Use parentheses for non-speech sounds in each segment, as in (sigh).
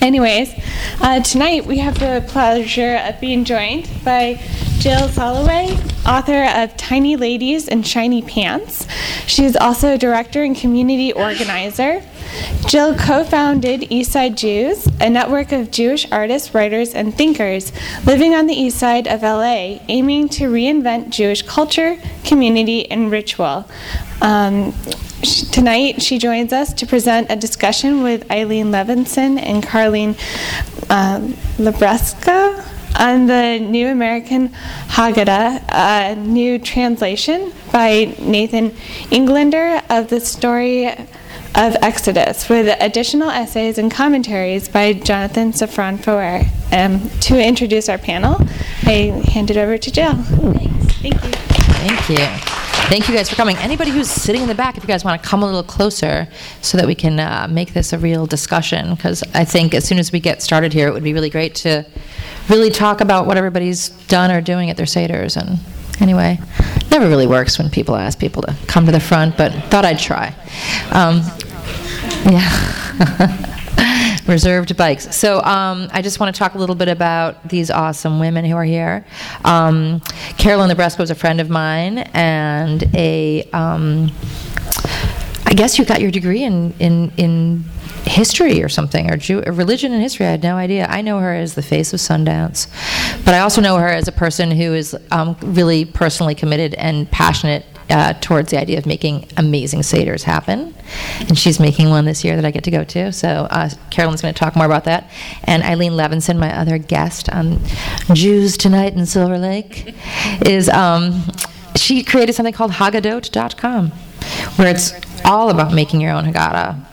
Anyways, uh, tonight we have the pleasure of being joined by Jill Soloway, author of Tiny Ladies in Shiny Pants. She is also a director and community organizer. Jill co founded Eastside Jews, a network of Jewish artists, writers, and thinkers living on the east side of LA, aiming to reinvent Jewish culture, community, and ritual. Um, tonight, she joins us to present a discussion with Eileen Levinson and Caroline um, Libresco on the New American Haggadah, a new translation by Nathan Englander of the story of Exodus, with additional essays and commentaries by Jonathan Safran Foer. Um, to introduce our panel, I hand it over to Jill. Thanks. Thank you. Thank you. Thank you guys for coming. Anybody who's sitting in the back, if you guys want to come a little closer so that we can uh, make this a real discussion, because I think as soon as we get started here, it would be really great to really talk about what everybody's done or doing at their Seder's. And anyway, never really works when people ask people to come to the front, but thought I'd try. Um, yeah. (laughs) reserved bikes. So um, I just want to talk a little bit about these awesome women who are here. Um, Carolyn Libresco was a friend of mine and a. Um, I guess you got your degree in, in, in history or something, or Jew, religion and history. I had no idea. I know her as the face of Sundance, but I also know her as a person who is um, really personally committed and passionate uh, towards the idea of making amazing Seder's happen. And she's making one this year that I get to go to. So uh, Carolyn's going to talk more about that. And Eileen Levinson, my other guest on Jews Tonight in Silver Lake, is um, she created something called Haggadot.com, where it's all about making your own Haggadah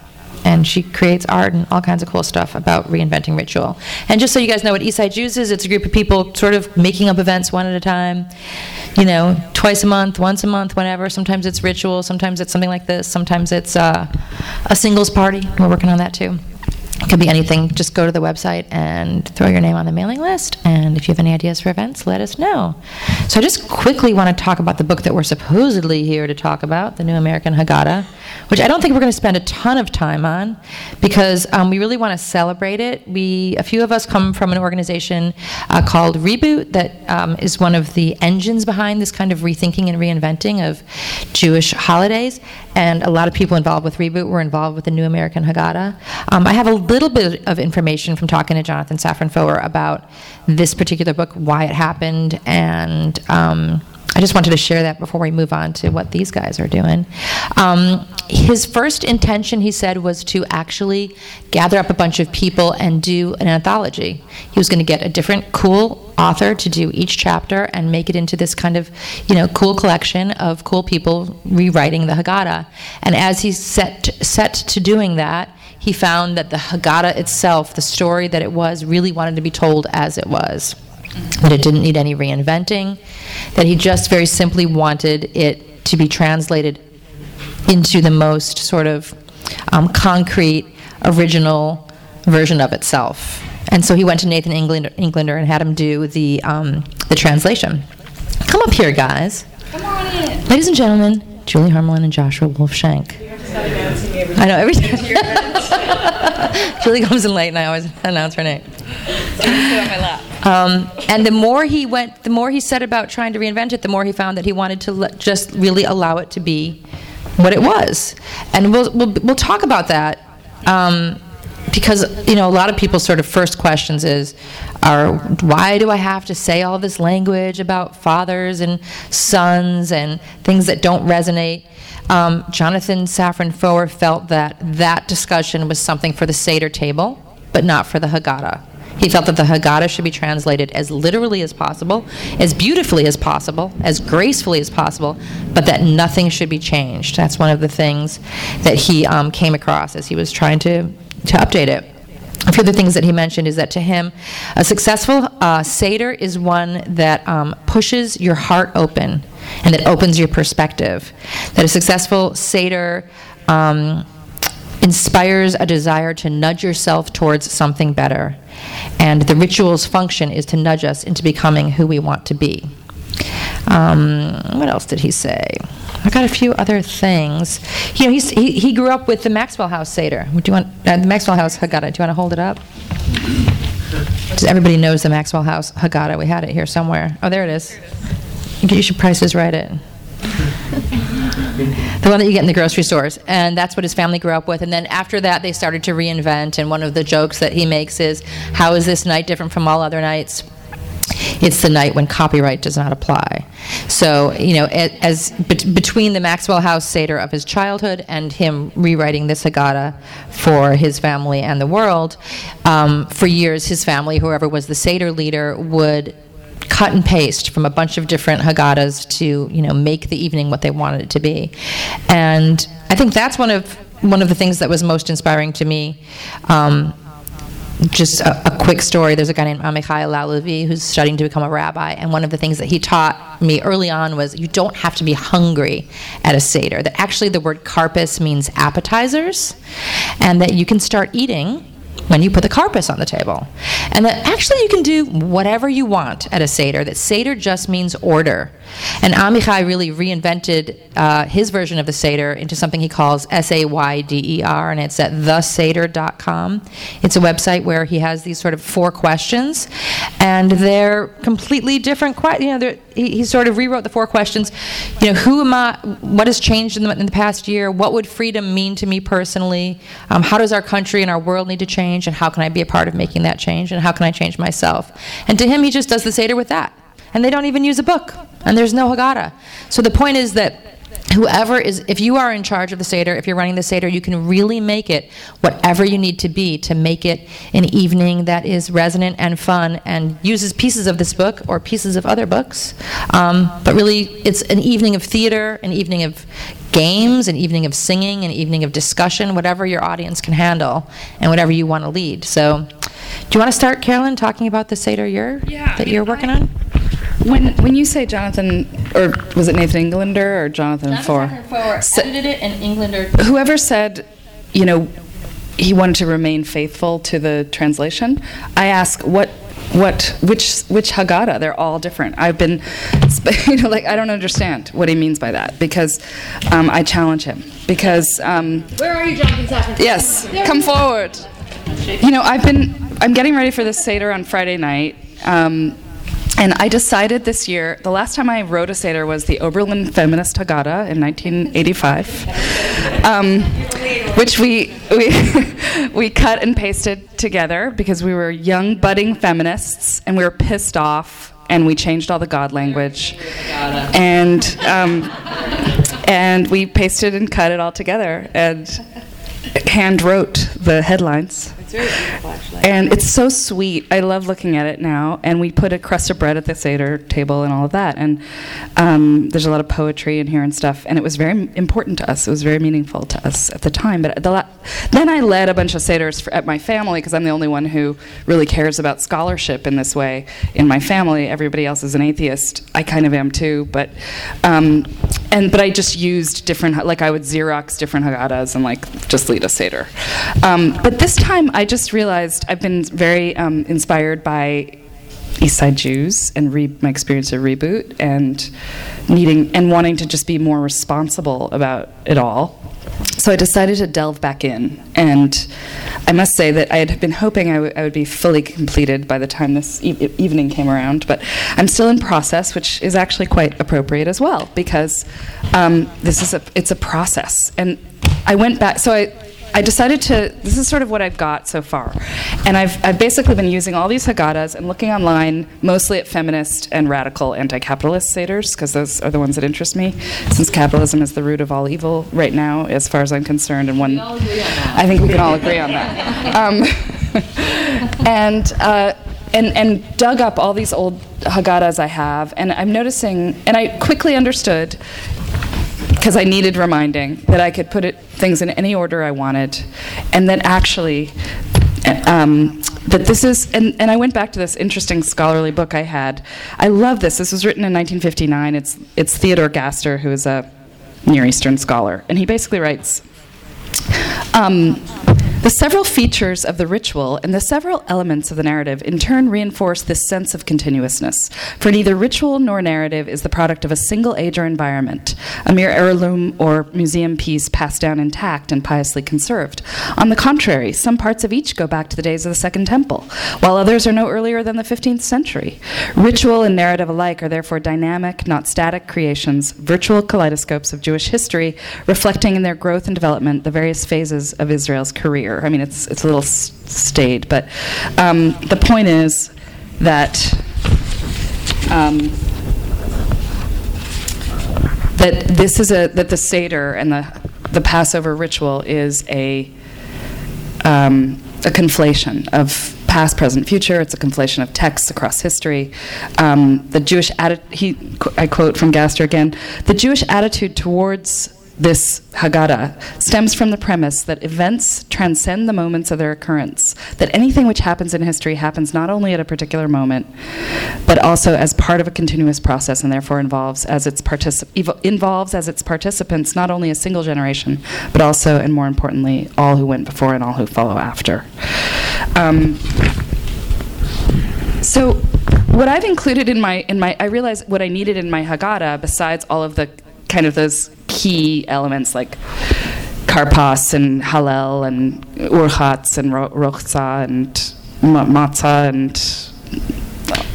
and she creates art and all kinds of cool stuff about reinventing ritual. And just so you guys know what Eastside Jews is, it's a group of people sort of making up events one at a time, you know, twice a month, once a month, whenever. Sometimes it's ritual, sometimes it's something like this, sometimes it's uh, a singles party. We're working on that too. It could be anything. Just go to the website and throw your name on the mailing list. And if you have any ideas for events, let us know. So I just quickly want to talk about the book that we're supposedly here to talk about, The New American Haggadah, which I don't think we're going to spend a ton of time on because um, we really want to celebrate it. We, a few of us come from an organization uh, called Reboot that um, is one of the engines behind this kind of rethinking and reinventing of Jewish holidays. And a lot of people involved with Reboot were involved with the New American Haggadah. Um, I have a little bit of information from talking to Jonathan Safran Foer about this particular book, why it happened, and um, I just wanted to share that before we move on to what these guys are doing. Um, his first intention, he said, was to actually gather up a bunch of people and do an anthology. He was going to get a different cool author to do each chapter and make it into this kind of, you know, cool collection of cool people rewriting the Haggadah. And as he set set to doing that, he found that the Haggadah itself, the story that it was, really wanted to be told as it was. That it didn't need any reinventing, that he just very simply wanted it to be translated into the most sort of um, concrete, original version of itself. And so he went to Nathan Englander, Englander and had him do the, um, the translation. Come up here, guys. Come on in. Ladies and gentlemen, Julie Harmelin and Joshua Wolf Shenk. I know every time. (laughs) (laughs) Julie comes in late, and I always announce her name. Um, and the more he went, the more he said about trying to reinvent it, the more he found that he wanted to let, just really allow it to be what it was. And we'll we'll, we'll talk about that. Um, because you know a lot of people's sort of first questions is, are why do I have to say all this language about fathers and sons and things that don't resonate? Um, Jonathan Safran Foer felt that that discussion was something for the Seder table, but not for the Haggadah. He felt that the Haggadah should be translated as literally as possible, as beautifully as possible, as gracefully as possible, but that nothing should be changed. That's one of the things that he um, came across as he was trying to, to update it. A few of the things that he mentioned is that to him, a successful uh, Seder is one that um, pushes your heart open and that opens your perspective. That a successful Seder um, inspires a desire to nudge yourself towards something better. And the ritual's function is to nudge us into becoming who we want to be. Um, what else did he say? I got a few other things. You know, he's, he, he grew up with the Maxwell House Seder. Do you want uh, the Maxwell House Haggadah? Do you want to hold it up? Everybody knows the Maxwell House Haggadah. We had it here somewhere. Oh, there it is. You should price this right in. the one that you get in the grocery stores. And that's what his family grew up with. And then after that, they started to reinvent. And one of the jokes that he makes is, How is this night different from all other nights? It's the night when copyright does not apply. So, you know, as, as between the Maxwell House Seder of his childhood and him rewriting this Haggadah for his family and the world, um, for years his family, whoever was the Seder leader, would cut and paste from a bunch of different Haggadahs to you know make the evening what they wanted it to be, and I think that's one of one of the things that was most inspiring to me. Um, just a, a, quick story. There's a guy named Amichai Lau-Lavie who's studying to become a rabbi, and one of the things that he taught me early on was you don't have to be hungry at a seder. That actually the word karpas means appetizers, and that you can start eating when you put the karpas on the table. And that actually you can do whatever you want at a Seder, that Seder just means order. And Amichai really reinvented uh, his version of the Seder into something he calls S A Y D E R, and it's at theseder.com. It's a website where he has these sort of four questions, and they're completely different. You know, he, he, sort of rewrote the four questions. You know, who am I? What has changed in the, in the past year? What would freedom mean to me personally? Um, how does our country and our world need to change? And how can I be a part of making that change? And how can I change myself? And to him, he just does the Seder with that. And they don't even use a book. And there's no Haggadah. So the point is that whoever is, if you are in charge of the Seder, if you're running the Seder, you can really make it whatever you need to be to make it an evening that is resonant and fun and uses pieces of this book or pieces of other books. Um, but really, it's an evening of theater, an evening of games, an evening of singing, an evening of discussion, whatever your audience can handle and whatever you want to lead. So, do you want to start, Carolyn, talking about the Seder you're, yeah, that you're working I, on? When when you say Jonathan, or was it Nathan Englander or Jonathan, Jonathan Foer? Foer edited it, and Englander. Whoever said, you know, he wanted to remain faithful to the translation. I ask what what which which Haggadah? They're all different. I've been, (laughs) you know, like I don't understand what he means by that because um, I challenge him because. Um, Where are you, Jonathan Safran? Yes, come forward. You know, I've been I'm getting ready for this seder on Friday night. Um, and I decided this year, the last time I wrote a Seder was the Oberlin Feminist Haggadah in 1985, um, which we, we, (laughs) we cut and pasted together because we were young, budding feminists and we were pissed off and we changed all the God language. And, um, and we pasted and cut it all together and hand wrote the headlines. And it's so sweet. I love looking at it now. And we put a crust of bread at the Seder table and all of that. And um, there's a lot of poetry in here and stuff. And it was very important to us. It was very meaningful to us at the time. But the la- then I led a bunch of Seders for, at my family because I'm the only one who really cares about scholarship in this way in my family. Everybody else is an atheist. I kind of am too. But um, and but I just used different like I would Xerox different Haggadahs and like just lead a Seder. Um, but this time I just realized I've been very um, inspired by East Side Jews and re- my experience of reboot and needing and wanting to just be more responsible about it all. So I decided to delve back in, and I must say that I had been hoping I, w- I would be fully completed by the time this e- evening came around, but I'm still in process, which is actually quite appropriate as well because um, this is a it's a process. And I went back, so I I decided to, this is sort of what I've got so far. And I've, I've basically been using all these Haggadahs and looking online mostly at feminist and radical anti capitalist Seders, because those are the ones that interest me, since capitalism is the root of all evil right now, as far as I'm concerned. And one, I think we can all agree on that. (laughs) Um, (laughs) and, uh, and, and dug up all these old Haggadahs I have, and I'm noticing, and I quickly understood because I needed reminding that I could put it, things in any order I wanted, and that actually, um, that this is, and, and I went back to this interesting scholarly book I had. I love this. This was written in 1959. It's, it's Theodore Gaster, who is a Near Eastern scholar, and he basically writes. Um, the several features of the ritual and the several elements of the narrative in turn reinforce this sense of continuousness, for neither ritual nor narrative is the product of a single age or environment, a mere heirloom or museum piece passed down intact and piously conserved. On the contrary, some parts of each go back to the days of the Second Temple, while others are no earlier than the 15th century. Ritual and narrative alike are therefore dynamic, not static creations, virtual kaleidoscopes of Jewish history, reflecting in their growth and development the various phases of Israel's career. I mean, it's it's a little s- staid, but um, the point is that um, that this is a that the seder and the the Passover ritual is a um, a conflation of past, present, future. It's a conflation of texts across history. Um, the Jewish atti- he, I quote from Gaster again: the Jewish attitude towards this Haggadah stems from the premise that events transcend the moments of their occurrence, that anything which happens in history happens not only at a particular moment, but also as part of a continuous process and therefore involves as its, particip- involves as its participants not only a single generation, but also, and more importantly, all who went before and all who follow after. Um, so what I've included in my in my I realized what I needed in my Haggadah besides all of the kind of those key elements like karpas and hallel and urchatz and ro- rochza and ma- matzah and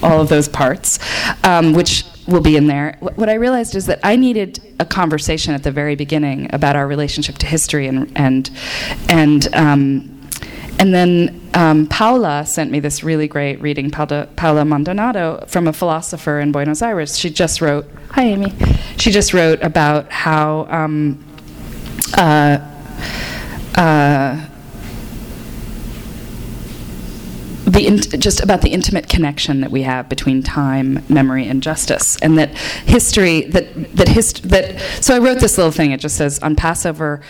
all of those parts, um, which will be in there. Wh- What I realized is that I needed a conversation at the very beginning about our relationship to history and and and. Um, and then um, Paula sent me this really great reading, Paula, Paula Maldonado, from a philosopher in Buenos Aires. She just wrote, hi Amy, she just wrote about how um, uh, uh, the int- just about the intimate connection that we have between time, memory, and justice, and that history that that hist- that. So I wrote this little thing. It just says on Passover.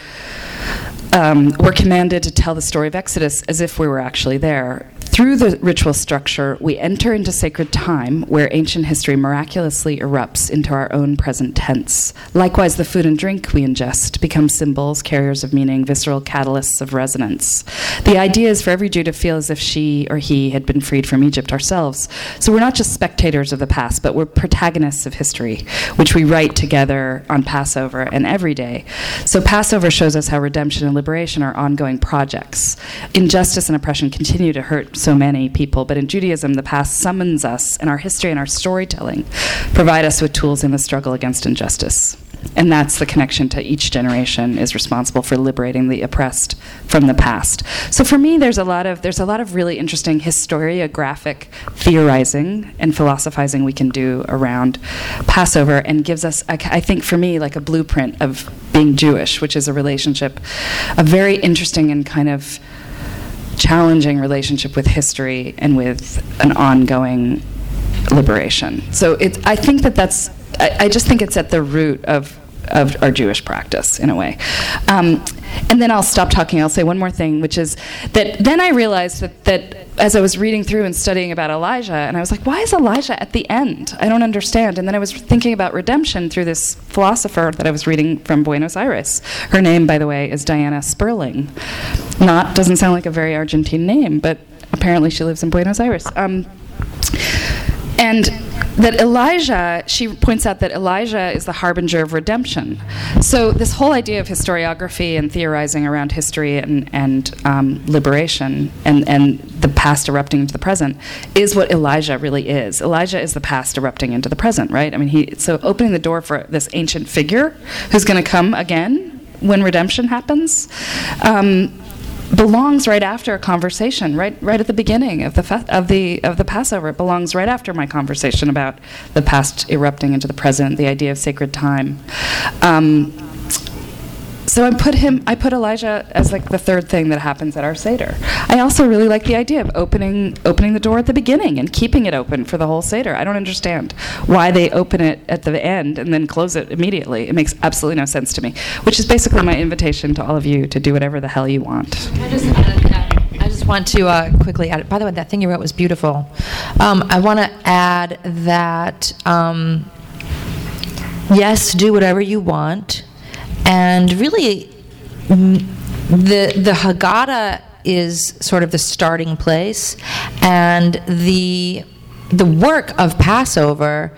Um, we're commanded to tell the story of Exodus as if we were actually there. Through the ritual structure, we enter into sacred time where ancient history miraculously erupts into our own present tense. Likewise, the food and drink we ingest become symbols, carriers of meaning, visceral catalysts of resonance. The idea is for every Jew to feel as if she or he had been freed from Egypt ourselves. So we're not just spectators of the past, but we're protagonists of history, which we write together on Passover and every day. So Passover shows us how redemption and liberation are ongoing projects. Injustice and oppression continue to hurt so many people, but in Judaism, the past summons us, and our history and our storytelling provide us with tools in the struggle against injustice. And that's the connection to each generation is responsible for liberating the oppressed from the past. So for me, there's a lot of there's a lot of really interesting historiographic theorizing and philosophizing we can do around Passover, and gives us, I I think, for me, like a blueprint of being Jewish, which is a relationship, a very interesting and kind of challenging relationship with history and with an ongoing liberation. So it, I think that that's, I, I just think it's at the root of, of our Jewish practice in a way. Um, and then I'll stop talking. I'll say one more thing, which is that then I realized that, that as I was reading through and studying about Elijah, and I was like, why is Elijah at the end? I don't understand. And then I was thinking about redemption through this philosopher that I was reading from Buenos Aires. Her name, by the way, is Diana Sperling. Not, doesn't sound like a very Argentine name, but apparently she lives in Buenos Aires. Um, and that Elijah, she points out that Elijah is the harbinger of redemption. So, this whole idea of historiography and theorizing around history and, and um, liberation and, and the past erupting into the present is what Elijah really is. Elijah is the past erupting into the present, right? I mean, he, so opening the door for this ancient figure who's going to come again when redemption happens. Um, belongs right after a conversation, right right at the beginning of the of the of the Passover. It belongs right after my conversation about the past erupting into the present, the idea of sacred time. Um, so I put him, I put Elijah as like the third thing that happens at our seder. I also really like the idea of opening opening the door at the beginning and keeping it open for the whole seder. I don't understand why they open it at the end and then close it immediately. It makes absolutely no sense to me. Which is basically my invitation to all of you to do whatever the hell you want. I just, want to uh, quickly add. By the way, that thing you wrote was beautiful. Um, I want to add that um, yes, do whatever you want, and really, the the Haggadah is sort of the starting place, and the the work of Passover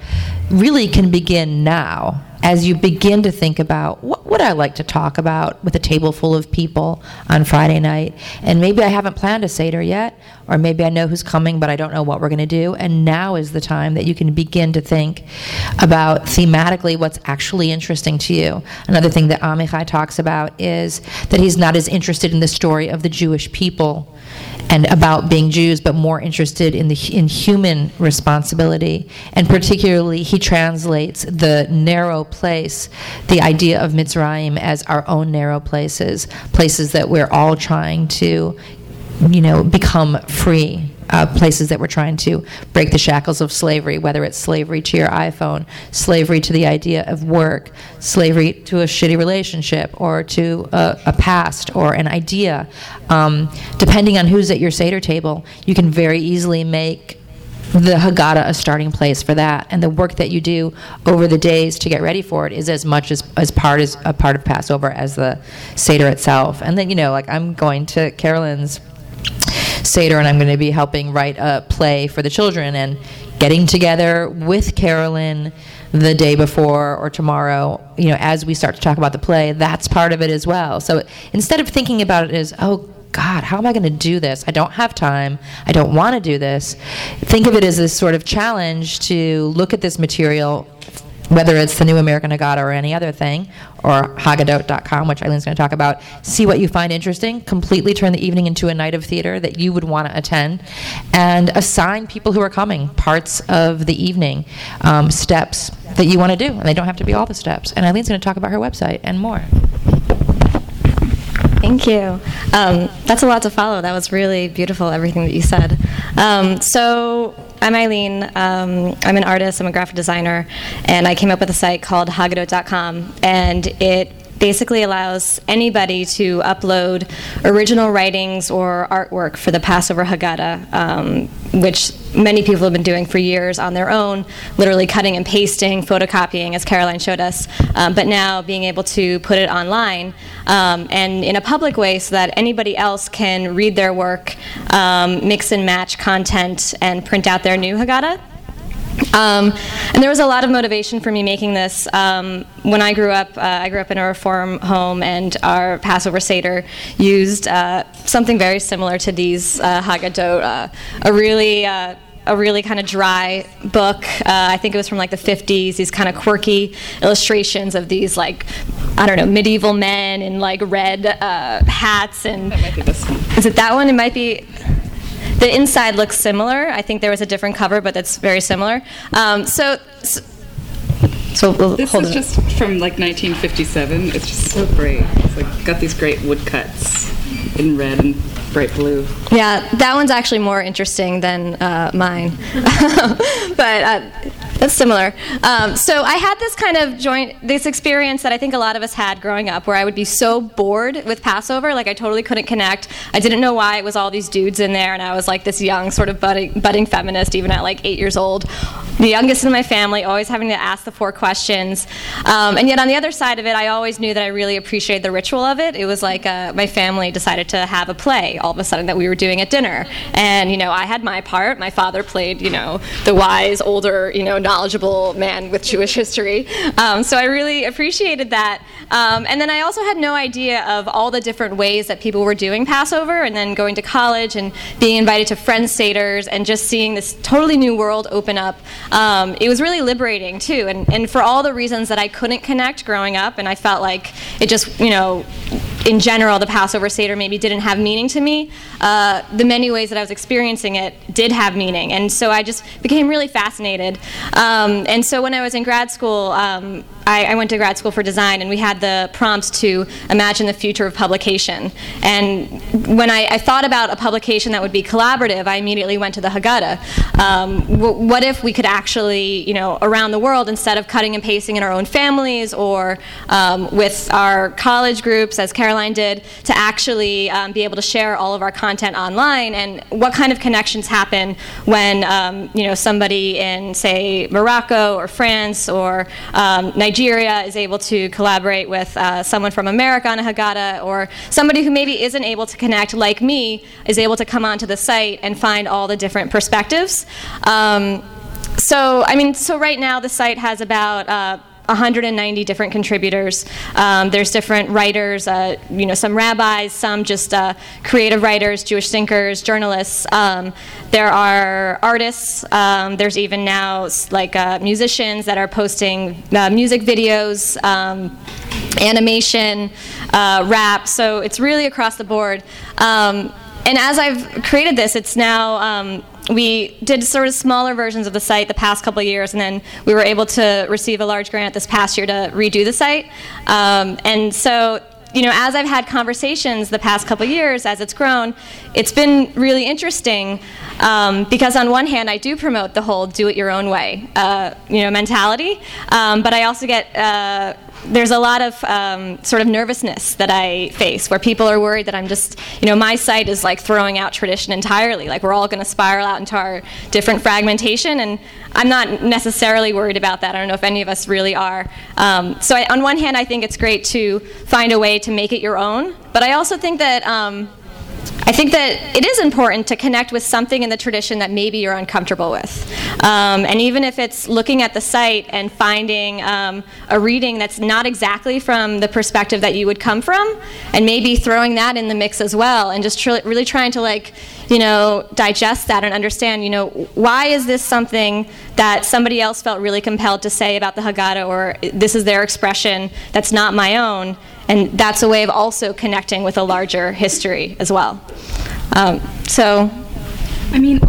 really can begin now as you begin to think about would I like to talk about with a table full of people on Friday night, and maybe I haven't planned a seder yet, or maybe I know who's coming, but I don't know what we're going to do. And now is the time that you can begin to think about thematically what's actually interesting to you. Another thing that Amichai talks about is that he's not as interested in the story of the Jewish people and about being Jews, but more interested in the in human responsibility. And particularly, he translates the narrow place, the idea of Mitzrayim, as our own narrow places, places that we're all trying to, you know, become free. Uh, places that we're trying to break the shackles of slavery, whether it's slavery to your iPhone, slavery to the idea of work, slavery to a shitty relationship, or to a, a past or an idea. Um, depending on who's at your Seder table, you can very easily make the Haggadah a starting place for that, and the work that you do over the days to get ready for it is as much as, as part as a part of Passover as the Seder itself. And then you know, like I'm going to Carolyn's Seder, and I'm going to be helping write a play for the children and getting together with Carolyn the day before or tomorrow, you know, as we start to talk about the play, that's part of it as well. So instead of thinking about it as, oh, God, how am I going to do this? I don't have time. I don't want to do this. Think of it as this sort of challenge to look at this material, whether it's the New American Haggadah or any other thing, or Haggadot.com, which Eileen's going to talk about. See what you find interesting. Completely turn the evening into a night of theater that you would want to attend, and assign people who are coming parts of the evening, um, steps that you want to do, and they don't have to be all the steps. And Eileen's going to talk about her website and more. Thank you. Um, that's a lot to follow. That was really beautiful, everything that you said. Um, so, I'm Eileen. Um, I'm an artist, I'm a graphic designer, and I came up with a site called Haggadot.com, and it basically allows anybody to upload original writings or artwork for the Passover Haggadah, um, which many people have been doing for years on their own, literally cutting and pasting, photocopying, as Caroline showed us, um, but now being able to put it online um, and in a public way so that anybody else can read their work, um, mix and match content, and print out their new Haggadah. Um, and there was a lot of motivation for me making this. Um, when I grew up, uh, I grew up in a reform home, and our Passover Seder used uh, something very similar to these uh, Haggadot, uh, a really uh, a really kind of dry book. Uh, I think it was from like the 50s. These kind of quirky illustrations of these like I don't know medieval men in like red uh, hats and. That might be this one. Is it that one? It might be. The inside looks similar. I think there was a different cover, but that's very similar. Um, so, so, so we'll This is just from like 1957. It's just so great. It's like got these great woodcuts in red and bright blue. Yeah, that one's actually more interesting than uh, mine, (laughs) but uh, that's similar. Um, so I had this kind of joint, this experience that I think a lot of us had growing up, where I would be so bored with Passover, like I totally couldn't connect. I didn't know why it was all these dudes in there, and I was like this young, sort of budding, budding feminist, even at like eight years old, the youngest in my family, always having to ask the four questions. Um, and yet on the other side of it, I always knew that I really appreciated the ritual of it. It was like uh, my family decided to have a play all of a sudden that we were doing at dinner, and you know I had my part. My father played, you know, the wise, older, you know, knowledgeable man with Jewish history. Um, so I really appreciated that. Um, and then I also had no idea of all the different ways that people were doing Passover, and then going to college and being invited to friends' seders and just seeing this totally new world open up. Um, it was really liberating too, and, and for all the reasons that I couldn't connect growing up, and I felt like it just, you know, in general, the Passover Seder maybe didn't have meaning to me. Uh, the many ways that I was experiencing it did have meaning, and so I just became really fascinated. Um, and so when I was in grad school, um, I, I, went to grad school for design, and we had the prompts to imagine the future of publication. And when I, I thought about a publication that would be collaborative, I immediately went to the Haggadah. Um, what if we could actually, you know, around the world, instead of cutting and pasting in our own families or um, with our college groups, as Did, to actually um, be able to share all of our content online? And what kind of connections happen when, um, you know, somebody in, say, Morocco or France or Nigeria Nigeria is able to collaborate with uh, someone from America on a Haggadah, or somebody who maybe isn't able to connect, like me, is able to come onto the site and find all the different perspectives. Um, so, I mean, so right now the site has about uh, 190 different contributors. Um, there's different writers, uh, you know, some rabbis, some just uh, creative writers, Jewish thinkers, journalists. Um, there are artists. Um, there's even now like uh, musicians that are posting uh, music videos, um, animation, uh, rap. So it's really across the board. And as I've created this, it's now um, we did sort of smaller versions of the site the past couple years, and then we were able to receive a large grant this past year to redo the site. Um, and so, you know, as I've had conversations the past couple years, as it's grown, it's been really interesting um, because on one hand, I do promote the whole do it your own way, uh, you know, mentality, um, but I also get uh, there's a lot of um, sort of nervousness that I face where people are worried that I'm just, you know, my site is like throwing out tradition entirely. Like we're all going to spiral out into our different fragmentation, and I'm not necessarily worried about that. I don't know if any of us really are. Um, so I, on one hand, I think it's great to find a way to make it your own, but I also think that. Um, I think that it is important to connect with something in the tradition that maybe you're uncomfortable with. Um, and even if it's looking at the site and finding um, a reading that's not exactly from the perspective that you would come from, and maybe throwing that in the mix as well, and just tr- really trying to, like, you know, digest that and understand, you know, why is this something that somebody else felt really compelled to say about the Haggadah, or this is their expression that's not my own? And that's a way of also connecting with a larger history as well. Um, so, I mean,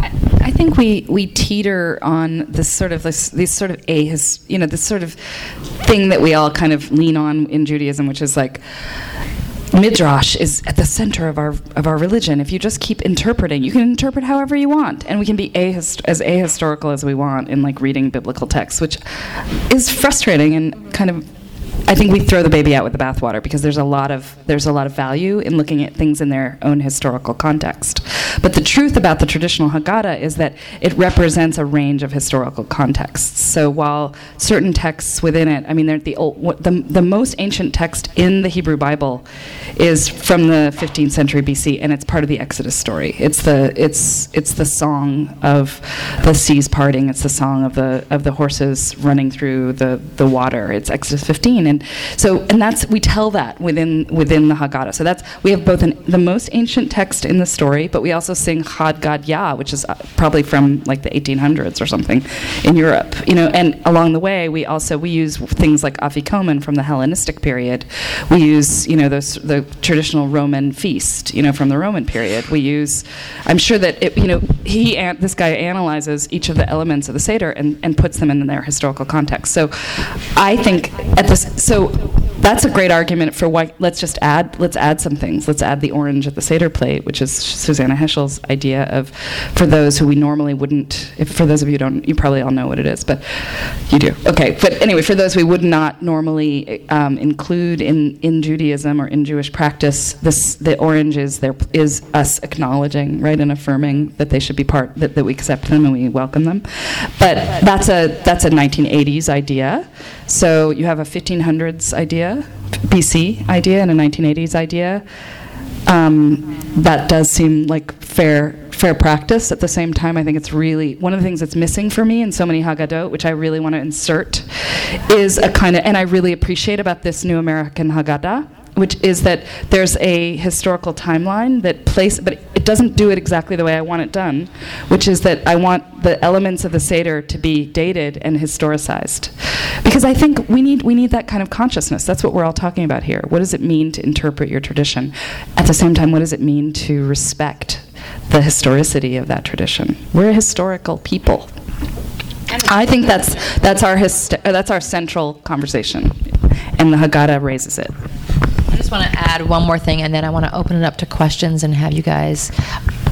I think we, we teeter on this sort of this, this sort of a his, you know this sort of thing that we all kind of lean on in Judaism, which is like midrash is at the center of our of our religion. If you just keep interpreting, you can interpret however you want, and we can be ahist- as ahistorical as we want in like reading biblical texts, which is frustrating and kind of I think we throw the baby out with the bathwater because there's a lot of there's a lot of value in looking at things in their own historical context. But the truth about the traditional Haggadah is that it represents a range of historical contexts. So while certain texts within it, I mean, the old, the the most ancient text in the Hebrew Bible is from the 15th century BC, and it's part of the Exodus story. It's the it's it's the song of the seas parting. It's the song of the of the horses running through the the water. It's Exodus 15 and so and that's we tell that within within the Haggadah. So that's we have both an, the most ancient text in the story, but we also sing Chad Gadya, which is uh, probably from like the 1800s or something in Europe. You know, and along the way we also we use things like Afikomen from the Hellenistic period. We use you know those the traditional Roman feast you know from the Roman period. We use I'm sure that it, you know he this guy analyzes each of the elements of the Seder and, and puts them in their historical context. So I think at this so that's a great argument for why let's just add let's add some things. Let's add the orange at the Seder plate, which is Susannah Heschel's idea of for those who we normally wouldn't if for those of you who don't you probably all know what it is, but you do. Okay. But anyway, for those we would not normally um, include in, in Judaism or in Jewish practice, this the orange is there is us acknowledging, right, and affirming that they should be part that, that we accept them and we welcome them. But that's a that's a 1980s idea. So you have a 1500s idea, BC idea, and a 1980s idea. um, that does seem like fair fair practice. At the same time, I think it's really one of the things that's missing for me in so many Haggadot, which I really want to insert, is a kind of and I really appreciate about this new American Haggadah, which is that there's a historical timeline that place, but it doesn't do it exactly the way I want it done, which is that I want the elements of the Seder to be dated and historicized. Because I think we need, we need that kind of consciousness. That's what we're all talking about here. What does it mean to interpret your tradition? At the same time, what does it mean to respect the historicity of that tradition? We're a historical people. I think that's, that's, our hyst- that's our central conversation, and the Haggadah raises it. I just want to add one more thing, and then I want to open it up to questions and have you guys,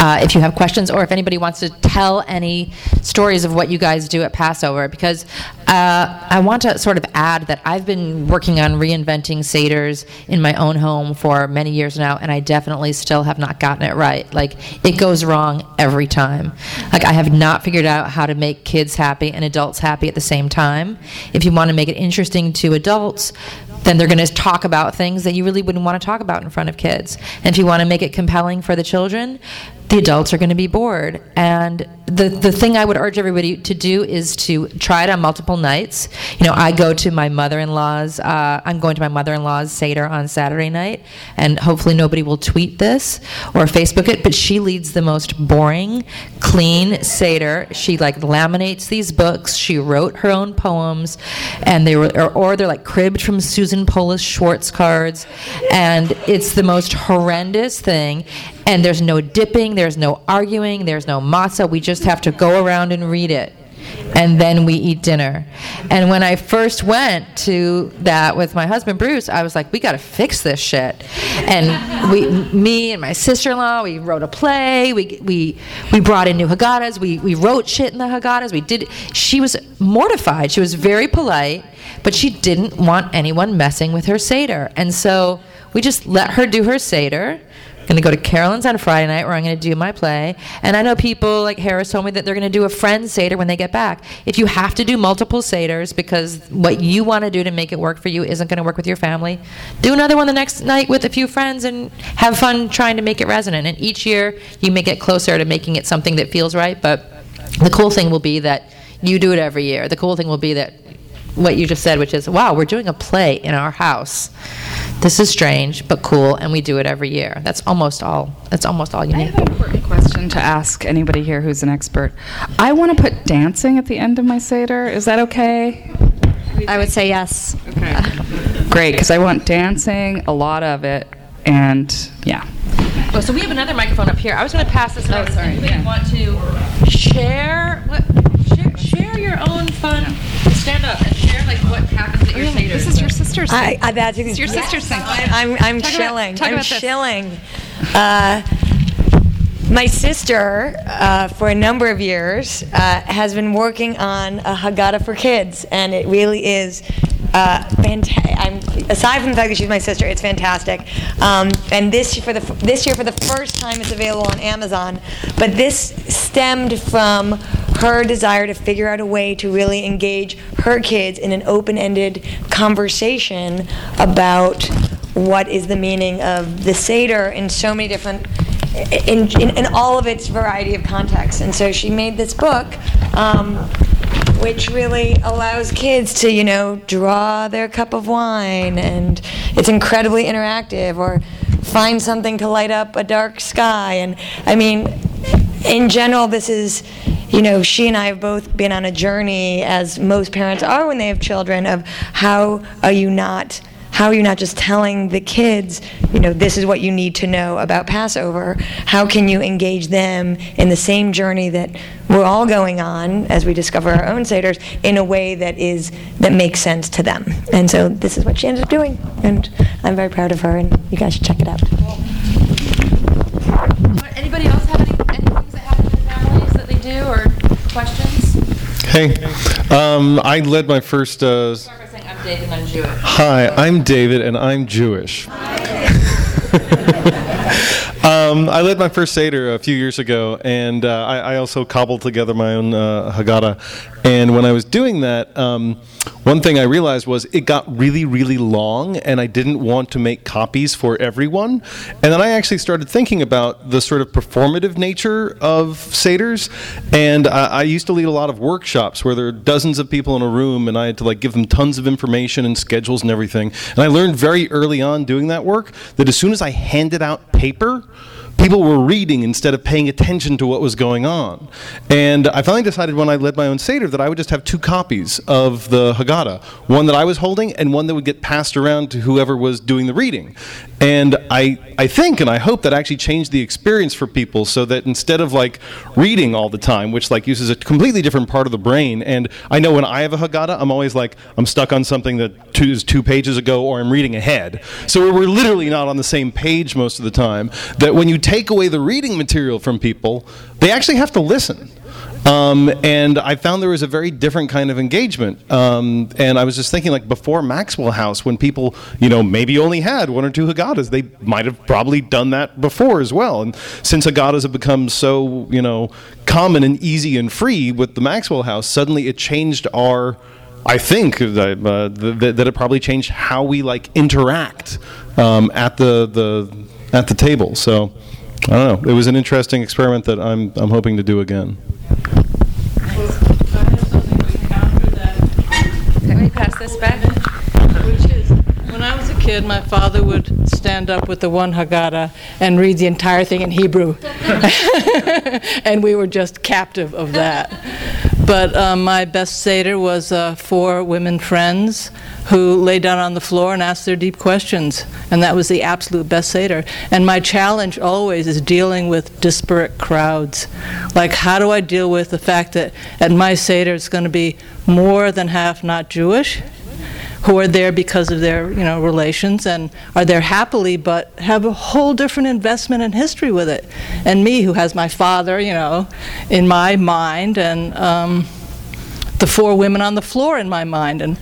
uh, if you have questions or if anybody wants to tell any stories of what you guys do at Passover, because uh, I want to sort of add that I've been working on reinventing Seder's in my own home for many years now, and I definitely still have not gotten it right. Like, it goes wrong every time. Like, I have not figured out how to make kids happy and adults happy at the same time. If you want to make it interesting to adults, then they're going to talk about things that you really wouldn't want to talk about in front of kids. And if you want to make it compelling for the children, the adults are going to be bored. And the, the thing I would urge everybody to do is to try it on multiple nights. You know, I go to my mother in law's, uh, I'm going to my mother in law's Seder on Saturday night, and hopefully nobody will tweet this or Facebook it, but she leads the most boring, clean Seder. She like laminates these books, she wrote her own poems, and they were, or, or they're like cribbed from Susan Polis Schutz cards, and it's the most horrendous thing. And there's no dipping, there's no arguing, there's no matzah. We just have to go around and read it. And then we eat dinner. And when I first went to that with my husband Bruce, I was like, we got to fix this shit. And we, me and my sister-in-law, we wrote a play. We we we brought in new Haggadahs. We we wrote shit in the Haggadahs. We did. She was mortified. She was very polite, but she didn't want anyone messing with her seder. And so we just let her do her seder going to go to Carolyn's on Friday night where I'm going to do my play. And I know people like Harris told me that they're going to do a friend Seder when they get back. If you have to do multiple Seders because what you want to do to make it work for you isn't going to work with your family, do another one the next night with a few friends and have fun trying to make it resonant. And each year you may get closer to making it something that feels right. But the cool thing will be that you do it every year. The cool thing will be that what you just said, which is, wow, we're doing a play in our house. This is strange, but cool, and we do it every year. That's almost all. That's almost all you I need. have an important question to ask anybody here who's an expert. I want to put dancing at the end of my Seder. Is that okay? I would say yes. Okay. Great, because I want dancing, a lot of it, and yeah. Oh, so we have another microphone up here. I was going to pass this around. Oh, sorry. Anybody want to share, what, share, share your own fun? Stand up and share like what happens at your Seder. This is your sister's I, I, that's It's your sister's thing. I'm, I'm Talk about- chilling. talk I'm about chilling. Uh, my sister, uh, for a number of years, uh, has been working on a Haggadah for kids, and it really is uh, fantastic. I'm aside from the fact that she's my sister, it's fantastic. Um, and this for the f- this year, for the first time, it's available on Amazon. But this stemmed from her desire to figure out a way to really engage her kids in an open-ended conversation about what is the meaning of the Seder in so many different in, in, in all of its variety of contexts. And so she made this book, um, which really allows kids to, you know, draw their cup of wine, and it's incredibly interactive, or find something to light up a dark sky. And I mean, in general, this is, you know, she and I have both been on a journey, as most parents are when they have children, of how are you not how are you not just telling the kids, you know, this is what you need to know about Passover? How can you engage them in the same journey that we're all going on as we discover our own seders in a way that is that makes sense to them? And so this is what she ended up doing, and I'm very proud of her. And you guys should check it out. Hey, um, I led my first. Uh, Start by saying I'm David I'm Jewish. hi, I'm David, and I'm Jewish. (laughs) um, I led my first Seder a few years ago, and uh, I, I also cobbled together my own uh, Haggadah. And when I was doing that, um, one thing I realized was it got really, really long, and I didn't want to make copies for everyone. And then I actually started thinking about the sort of performative nature of Seders. And I, I used to lead a lot of workshops where there are dozens of people in a room, and I had to like give them tons of information and schedules and everything. And I learned very early on doing that work that as soon as I handed out paper, people were reading instead of paying attention to what was going on. And I finally decided when I led my own Seder that I would just have two copies of the Haggadah one that I was holding and one that would get passed around to whoever was doing the reading. And I, I think and I hope that actually changed the experience for people so that instead of like reading all the time, which like uses a completely different part of the brain, and I know when I have a Haggadah, I'm always like, I'm stuck on something that two, is two pages ago or I'm reading ahead. So we're literally not on the same page most of the time. That when you take away the reading material from people, they actually have to listen. Um, and I found there was a very different kind of engagement. Um, and I was just thinking, like before Maxwell House, when people, you know, maybe only had one or two Haggadahs, they might have probably done that before as well. And since Haggadahs have become so, you know, common and easy and free with the Maxwell House, suddenly it changed our. I think that, uh, th- that it probably changed how we like interact um, at the, the at the table. So I don't know. It was an interesting experiment that I'm I'm hoping to do again. Can we pass this back? Which is, when I was a kid, my father would stand up with the one Haggadah and read the entire thing in Hebrew. (laughs) (laughs) and we were just captive of that. But um, my best Seder was uh, four women friends who lay down on the floor and asked their deep questions. And that was the absolute best Seder. And my challenge always is dealing with disparate crowds. Like, how do I deal with the fact that at my Seder it's going to be more than half not Jewish? Who are there because of their you know relations and are there happily but have a whole different investment in history with it. And me who has my father you know in my mind and um, the four women on the floor in my mind. And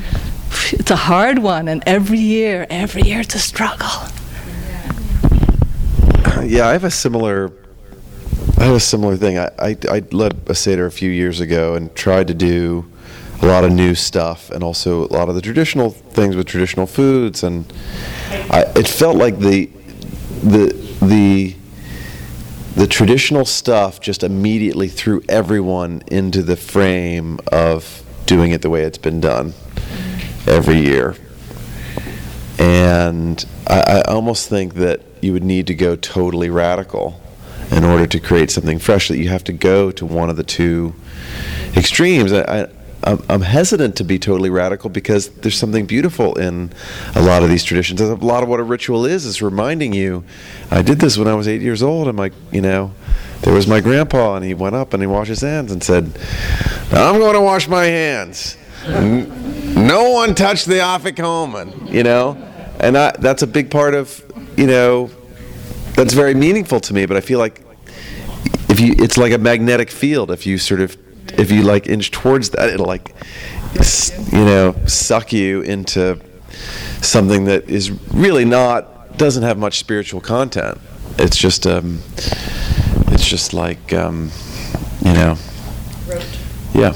it's a hard one. And every year every year it's a struggle. Yeah i have a similar i have a similar thing. I i, I led a seder a few years ago and tried to do a lot of new stuff and also a lot of the traditional things with traditional foods. And I, it felt like the the the the traditional stuff just immediately threw everyone into the frame of doing it the way it's been done every year. And I, I almost think that you would need to go totally radical in order to create something fresh that you have to go to one of the two extremes. I, I'm, I'm hesitant to be totally radical because there's something beautiful in a lot of these traditions. A lot of what a ritual is is reminding you. I did this when I was eight years old, and my, you know, there was my grandpa, and he went up and he washed his hands and said, "I'm going to wash my hands. no one touched the afikomen," you know, and I, that's a big part of, you know, that's very meaningful to me. But I feel like if you, it's like a magnetic field. If you sort of if you like inch towards that, it'll like, you know, suck you into something that is really not doesn't have much spiritual content. It's just um, it's just like um, you know, yeah.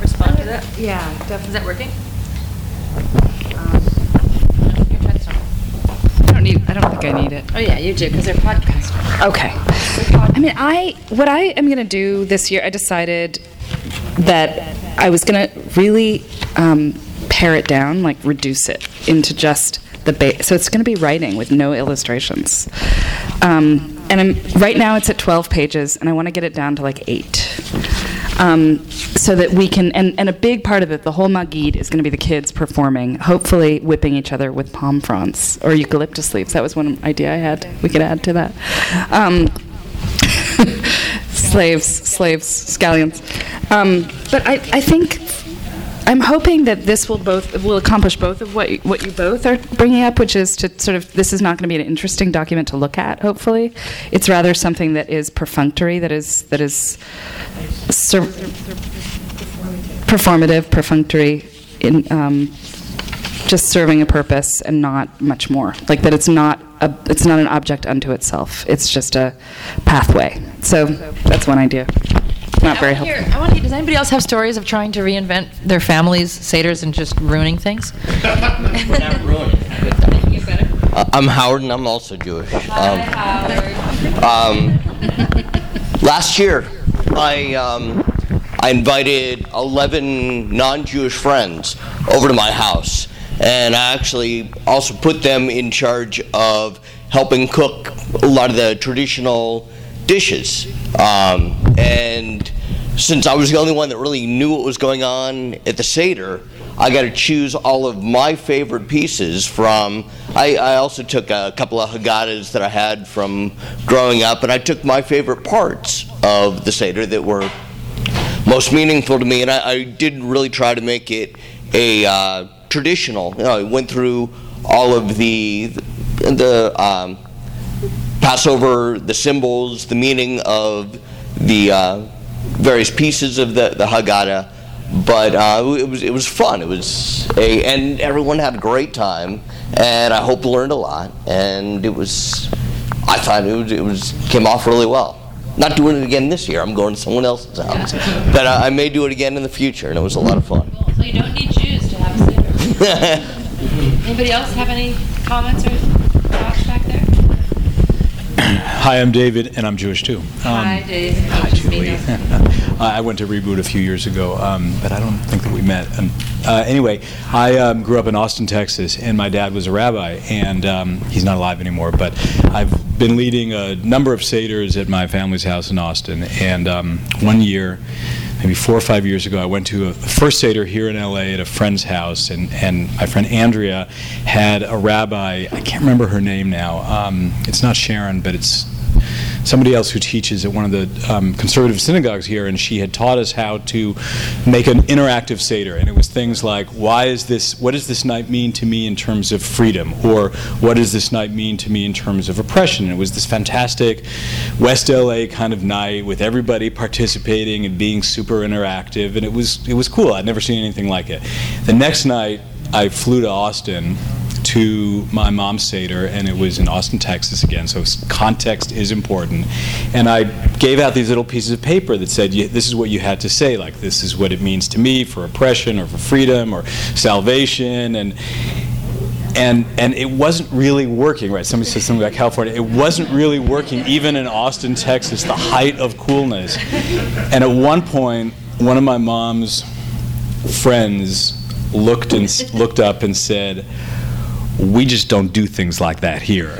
Respond to that? Yeah. Is that working? I don't need. I don't think I need it. Oh yeah, you do because they're podcasters. Okay. I mean, I what I am going to do this year. I decided that I was going to really um, pare it down, like reduce it into just the base. So it's going to be writing with no illustrations. Um, and I'm, right now it's at 12 pages, and I want to get it down to like eight. Um, so that we can, and, and a big part of it, the whole Magid is going to be the kids performing, hopefully whipping each other with palm fronds or eucalyptus leaves. That was one idea I had. We could add to that. Um, (laughs) slaves, slaves, scallions. Um, but I, I think I'm hoping that this will both will accomplish both of what what you both are bringing up, which is to sort of this is not going to be an interesting document to look at. Hopefully, it's rather something that is perfunctory, that is that is performative, perfunctory, in, um, just serving a purpose and not much more. Like that, it's not a, it's not an object unto itself. It's just a pathway. So that's one idea. Not very I wanna helpful. hear- I want to. Does anybody else have stories of trying to reinvent their families' seders and just ruining things? we're not (laughs) Uh, I'm Howard, and I'm also Jewish. Um, um, last year, I um, I invited 11 non-Jewish friends over to my house, and I actually also put them in charge of helping cook a lot of the traditional dishes. Um, and since I was the only one that really knew what was going on at the Seder, I got to choose all of my favorite pieces from. I, I also took a couple of Haggadahs that I had from growing up, and I took my favorite parts of the Seder that were most meaningful to me, and I, I did really try to make it a uh, traditional. You know, I went through all of the the um, Passover, the symbols, the meaning of the uh, various pieces of the, the Haggadah. But uh, it was it was fun. It was a and everyone had a great time, and I hope learned a lot. And it was, I thought it was it was came off really well. Not doing it again this year. I'm going to someone else's house, (laughs) but I, I may do it again in the future, and it was a lot of fun. So you don't need Jews to have a seder. (laughs) Anybody else have any comments or thoughts back there? (clears throat) Hi, I'm David, and I'm Jewish too. Um, Hi, David. Hi, Julie. (laughs) I went to Reboot a few years ago, um, but I don't think that we met. Um, uh, anyway, I um, grew up in Austin, Texas, and my dad was a rabbi, and um, he's not alive anymore. But I've been leading a number of seders at my family's house in Austin, and um, one year, maybe four or five years ago, I went to a first seder here in LA at a friend's house, and, and my friend Andrea had a rabbi. I can't remember her name now. Um, it's not Sharon, but it's somebody else who teaches at one of the um, conservative synagogues here, and she had taught us how to make an interactive seder, and it was things like, "Why is this? What does this night mean to me in terms of freedom?" or "What does this night mean to me in terms of oppression?" And it was this fantastic West LA kind of night with everybody participating and being super interactive, and it was it was cool. I'd never seen anything like it. The next night, I flew to Austin to my mom's Seder, and it was in Austin, Texas again, so context is important. And I gave out these little pieces of paper that said, This is what you had to say, like, this is what it means to me for oppression or for freedom or salvation. And and and it wasn't really working right somebody said something about california it wasn't really working even in austin texas the height of coolness and at one point one of my mom's friends looked and looked up and said we just don't do things like that here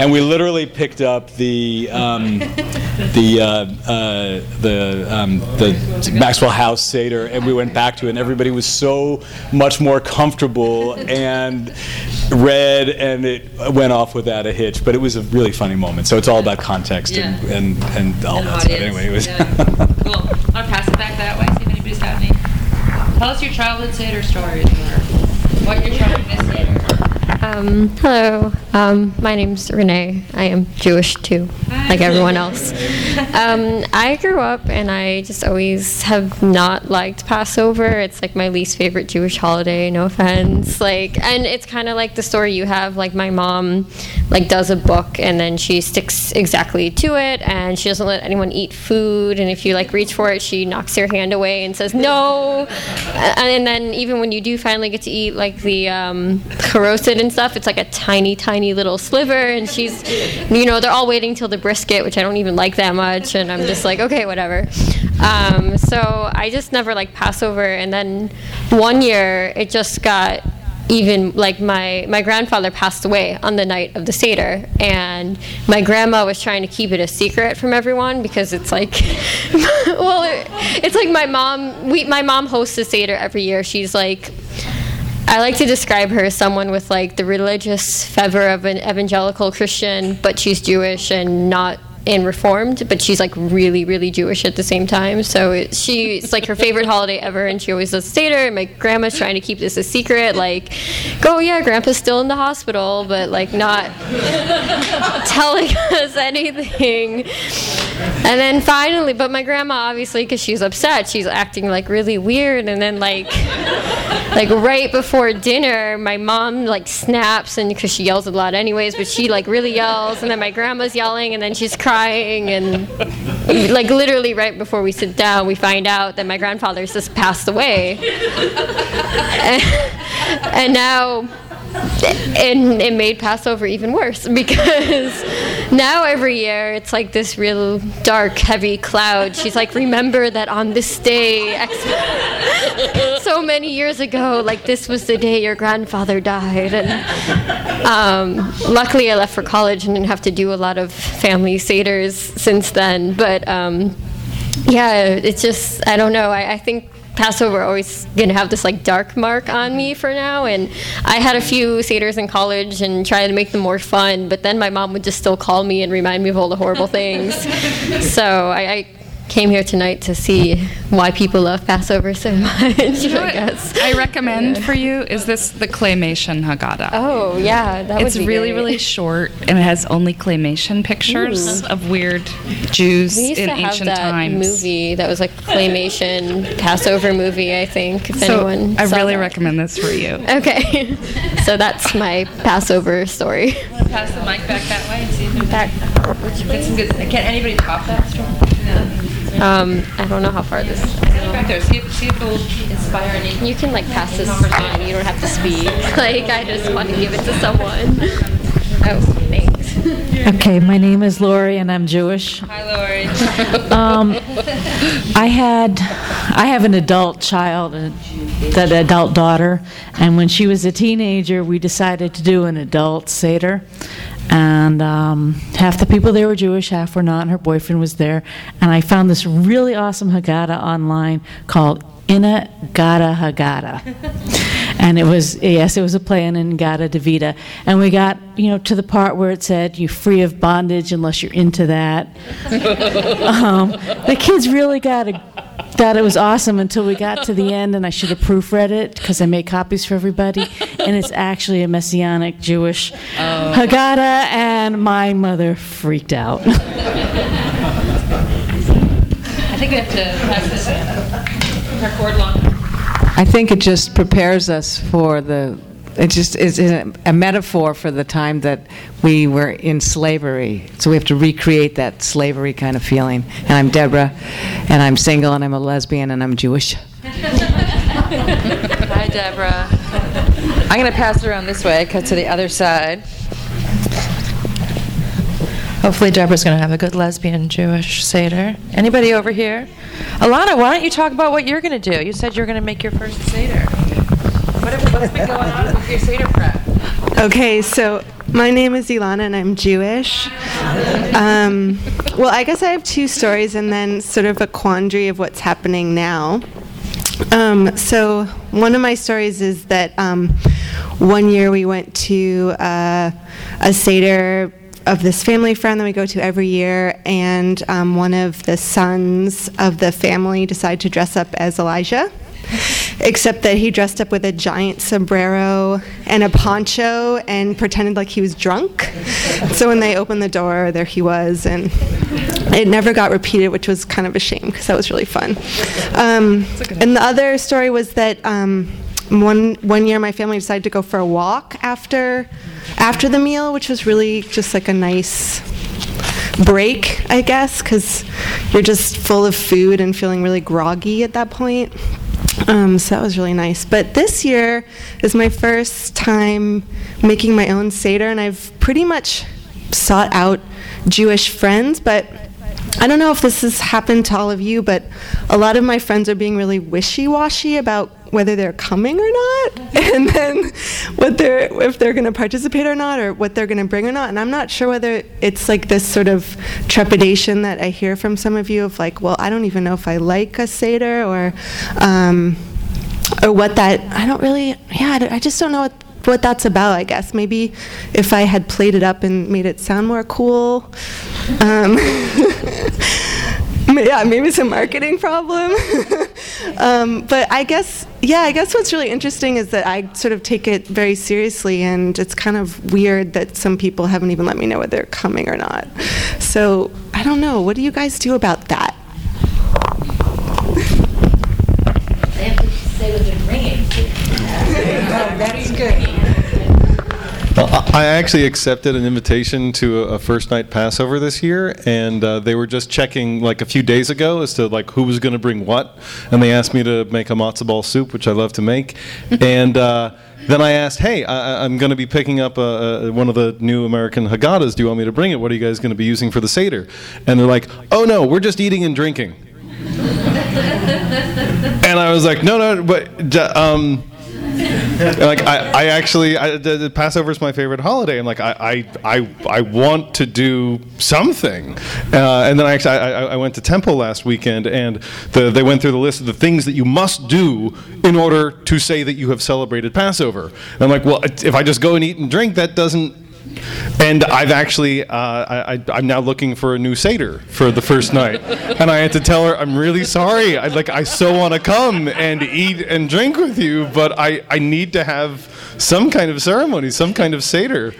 and we literally picked up the um, the uh, uh, the um, the Maxwell House Seder, and we went back to it, and everybody was so much more comfortable and read, and it went off without a hitch. But it was a really funny moment. So it's all about context and, and and all And that stuff. Anyway, it was. Cool. I'm gonna pass it back that way. See if anybody's got any. Tell us your childhood Seder stories or what you're trying this year. Um, hello, um, my name's Renee. I am Jewish too, like everyone else. Um, I grew up and I just always have not liked Passover. It's like my least favorite Jewish holiday, no offense. Like, and it's kind of like the story you have. Like, my mom, like, does a book and then she sticks exactly to it and she doesn't let anyone eat food. And if you, like, reach for it, she knocks your hand away and says, no. And, and then even when you do finally get to eat, like, the um, roasted stuff, it's like a tiny, tiny little sliver. And she's, you know, they're all waiting till the brisket, which I don't even like that much. And I'm just like, okay, whatever. Um, so I just never liked Passover. And then one year, it just got even like my my grandfather passed away on the night of the seder and my grandma was trying to keep it a secret from everyone because it's like (laughs) well it, it's like my mom we my mom hosts the seder every year she's like I like to describe her as someone with like the religious fervor of an evangelical Christian, but she's Jewish and not in Reformed, but she's like really, really Jewish at the same time. So it, she, it's like her favorite holiday ever, and she always does Seder. And my grandma's trying to keep this a secret, like, oh yeah, Grandpa's still in the hospital, but like not (laughs) telling us anything. And then finally, but my grandma obviously, because she's upset, she's acting like really weird. And then like, like right before dinner, my mom like snaps, and because she yells a lot anyways, but she like really yells, and then my grandma's yelling, and then she's crying, and like literally right before we sit down, we find out that my grandfather's just passed away. and, (laughs) and now and it made Passover even worse because (laughs) now every year it's like this real dark, heavy cloud. She's like, remember that on this day, (laughs) so many years ago, like this was the day your grandfather died. And um, luckily, I left for college and didn't have to do a lot of family seders since then. But um, yeah, it's just I don't know. I, I think Passover always gonna have this like dark mark on me for now. And I had a few seders in college and tried to make them more fun, but then my mom would just still call me and remind me of all the horrible things. (laughs) so I, I came here tonight to see why people love Passover so (laughs) much. You know I what guess. I recommend for you is this the claymation Haggadah. Oh yeah, that it's would be really great. really short and it has only claymation pictures Ooh. of weird Jews We used in to have ancient that times. movie that was like claymation Passover movie. I think if So anyone. I saw really that. recommend this for you. Okay, (laughs) so that's my Passover story. Pass the mic back that way and see if in fact get some good. Can anybody top that? Um, I don't know how far this. Back there. See if, see if it will inspire any. You can like pass this on. You don't have to speak. (laughs) Like I just want to give it to someone. (laughs) Oh, thanks. Okay, my name is Lori and I'm Jewish. Hi, Lori. (laughs) Um, I had, I have an adult child, uh, that adult daughter, and when she was a teenager, we decided to do an adult Seder. And um, half the people there were Jewish, half were not, and her boyfriend was there. And I found this really awesome Haggadah online called Inna Gada Haggadah. And it was, yes, it was a play in In-A-Gadda-Da-Vida. And we got, you know, to the part where it said, you're free of bondage unless you're into that. (laughs) um, the kids really got a, thought it was awesome until we got to the (laughs) end, and I should have proofread it because I made copies for everybody. And it's actually a Messianic Jewish Haggadah, and my mother freaked out. (laughs) I think we have to pass this in. Record long. I think it just prepares us for the, it just is a, a metaphor for the time that we were in slavery. So we have to recreate that slavery kind of feeling. And I'm Deborah, and I'm single, and I'm a lesbian, and I'm Jewish. (laughs) Hi, Deborah. I'm going to pass it around this way, cut to the other side. Hopefully, Deborah's going to have a good lesbian Jewish Seder. Anybody over here? Alana, why don't you talk about what you're going to do? You said you were going to make your first Seder. What, what's been going on with your Seder prep? Okay, so my name is Ilana and I'm Jewish. Um, well, I guess I have two stories and then sort of a quandary of what's happening now. Um, so one of my stories is that um, one year we went to uh, a Seder of this family friend that we go to every year, and um, one of the sons of the family decided to dress up as Elijah except that he dressed up with a giant sombrero and a poncho and pretended like he was drunk. So when they opened the door, there he was, and it never got repeated, which was kind of a shame because that was really fun. Um, and the other story was that. Um, one one year, my family decided to go for a walk after after the meal, which was really just like a nice break, I guess, because you're just full of food and feeling really groggy at that point. Um, so that was really nice. But this year is my first time making my own Seder, and I've pretty much sought out Jewish friends, but I don't know if this has happened to all of you, but a lot of my friends are being really wishy washy about whether they're coming or not, (laughs) and then what they're if they're going to participate or not, or what they're going to bring or not. And I'm not sure whether it's like this sort of trepidation that I hear from some of you of like, well, I don't even know if I like a seder or. Um, or what that I don't really yeah I just don't know what what that's about I guess maybe if I had played it up and made it sound more cool um, (laughs) (laughs) yeah maybe it's a marketing problem (laughs) um, but I guess, yeah, I guess what's really interesting is that I sort of take it very seriously, and it's kind of weird that some people haven't even let me know whether they're coming or not. So I don't know. What do you guys do about that? They have to say what they're bringing. That's good. Well, (laughs) I actually accepted an invitation to a first night Passover this year, and uh, they were just checking like a few days ago as to like who was going to bring what, and they asked me to make a matzo ball soup, which I love to make, (laughs) and. Uh, then I asked, "Hey, I, I'm going to be picking up a, a, one of the new American Haggadahs. Do you want me to bring it? What are you guys going to be using for the seder?" And they're like, "Oh no, we're just eating and drinking." (laughs) and I was like, "No, no, but um, like I, I actually I, the, the Passover is my favorite holiday. I'm like I, I, I, I want to do something, uh, and then I actually I, I I went to temple last weekend, and the, they went through the list of the things that you must do in order to say that you have celebrated Passover. And I'm like, well, if I just go and eat and drink, that doesn't. And I've actually, uh, I, I'm now looking for a new seder for the first night, and I had to tell her, I'm really sorry. I like, I so want to come and eat and drink with you, but I, I need to have some kind of ceremony, some kind of seder.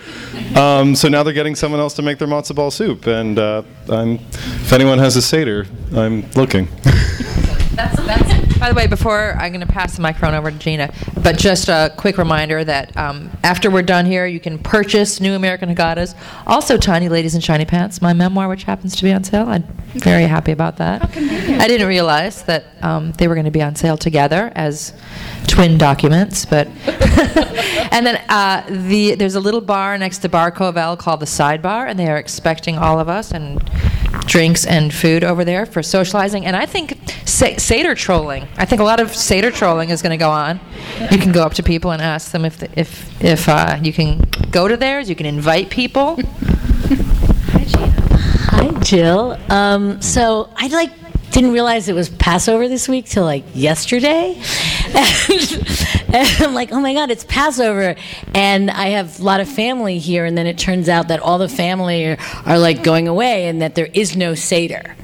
Um, so now they're getting someone else to make their matzo ball soup, and uh, I'm, if anyone has a seder, I'm looking. (laughs) That's, that's, by the way, before I'm going to pass the microphone over to Gina, but just a quick reminder that um, after we're done here, you can purchase New American Haggadahs, also Tiny Ladies in Shiny Pants, my memoir, which happens to be on sale. I'm very happy about that. How convenient. I didn't realize that um, they were going to be on sale together as twin documents, but (laughs) and then uh, the there's a little bar next to Bar Covell called the Sidebar, and they are expecting all of us and drinks and food over there for socializing. And I think sa- Seder trolling. I think a lot of Seder trolling is going to go on. You can go up to people and ask them if the, if if uh, you can go to theirs. You can invite people. (laughs) Hi, Jill. Um, so I like didn't realize it was Passover this week till like yesterday, (laughs) and, (laughs) I'm like, oh my God, it's Passover, and I have a lot of family here, and then it turns out that all the family are, are like going away, and that there is no seder.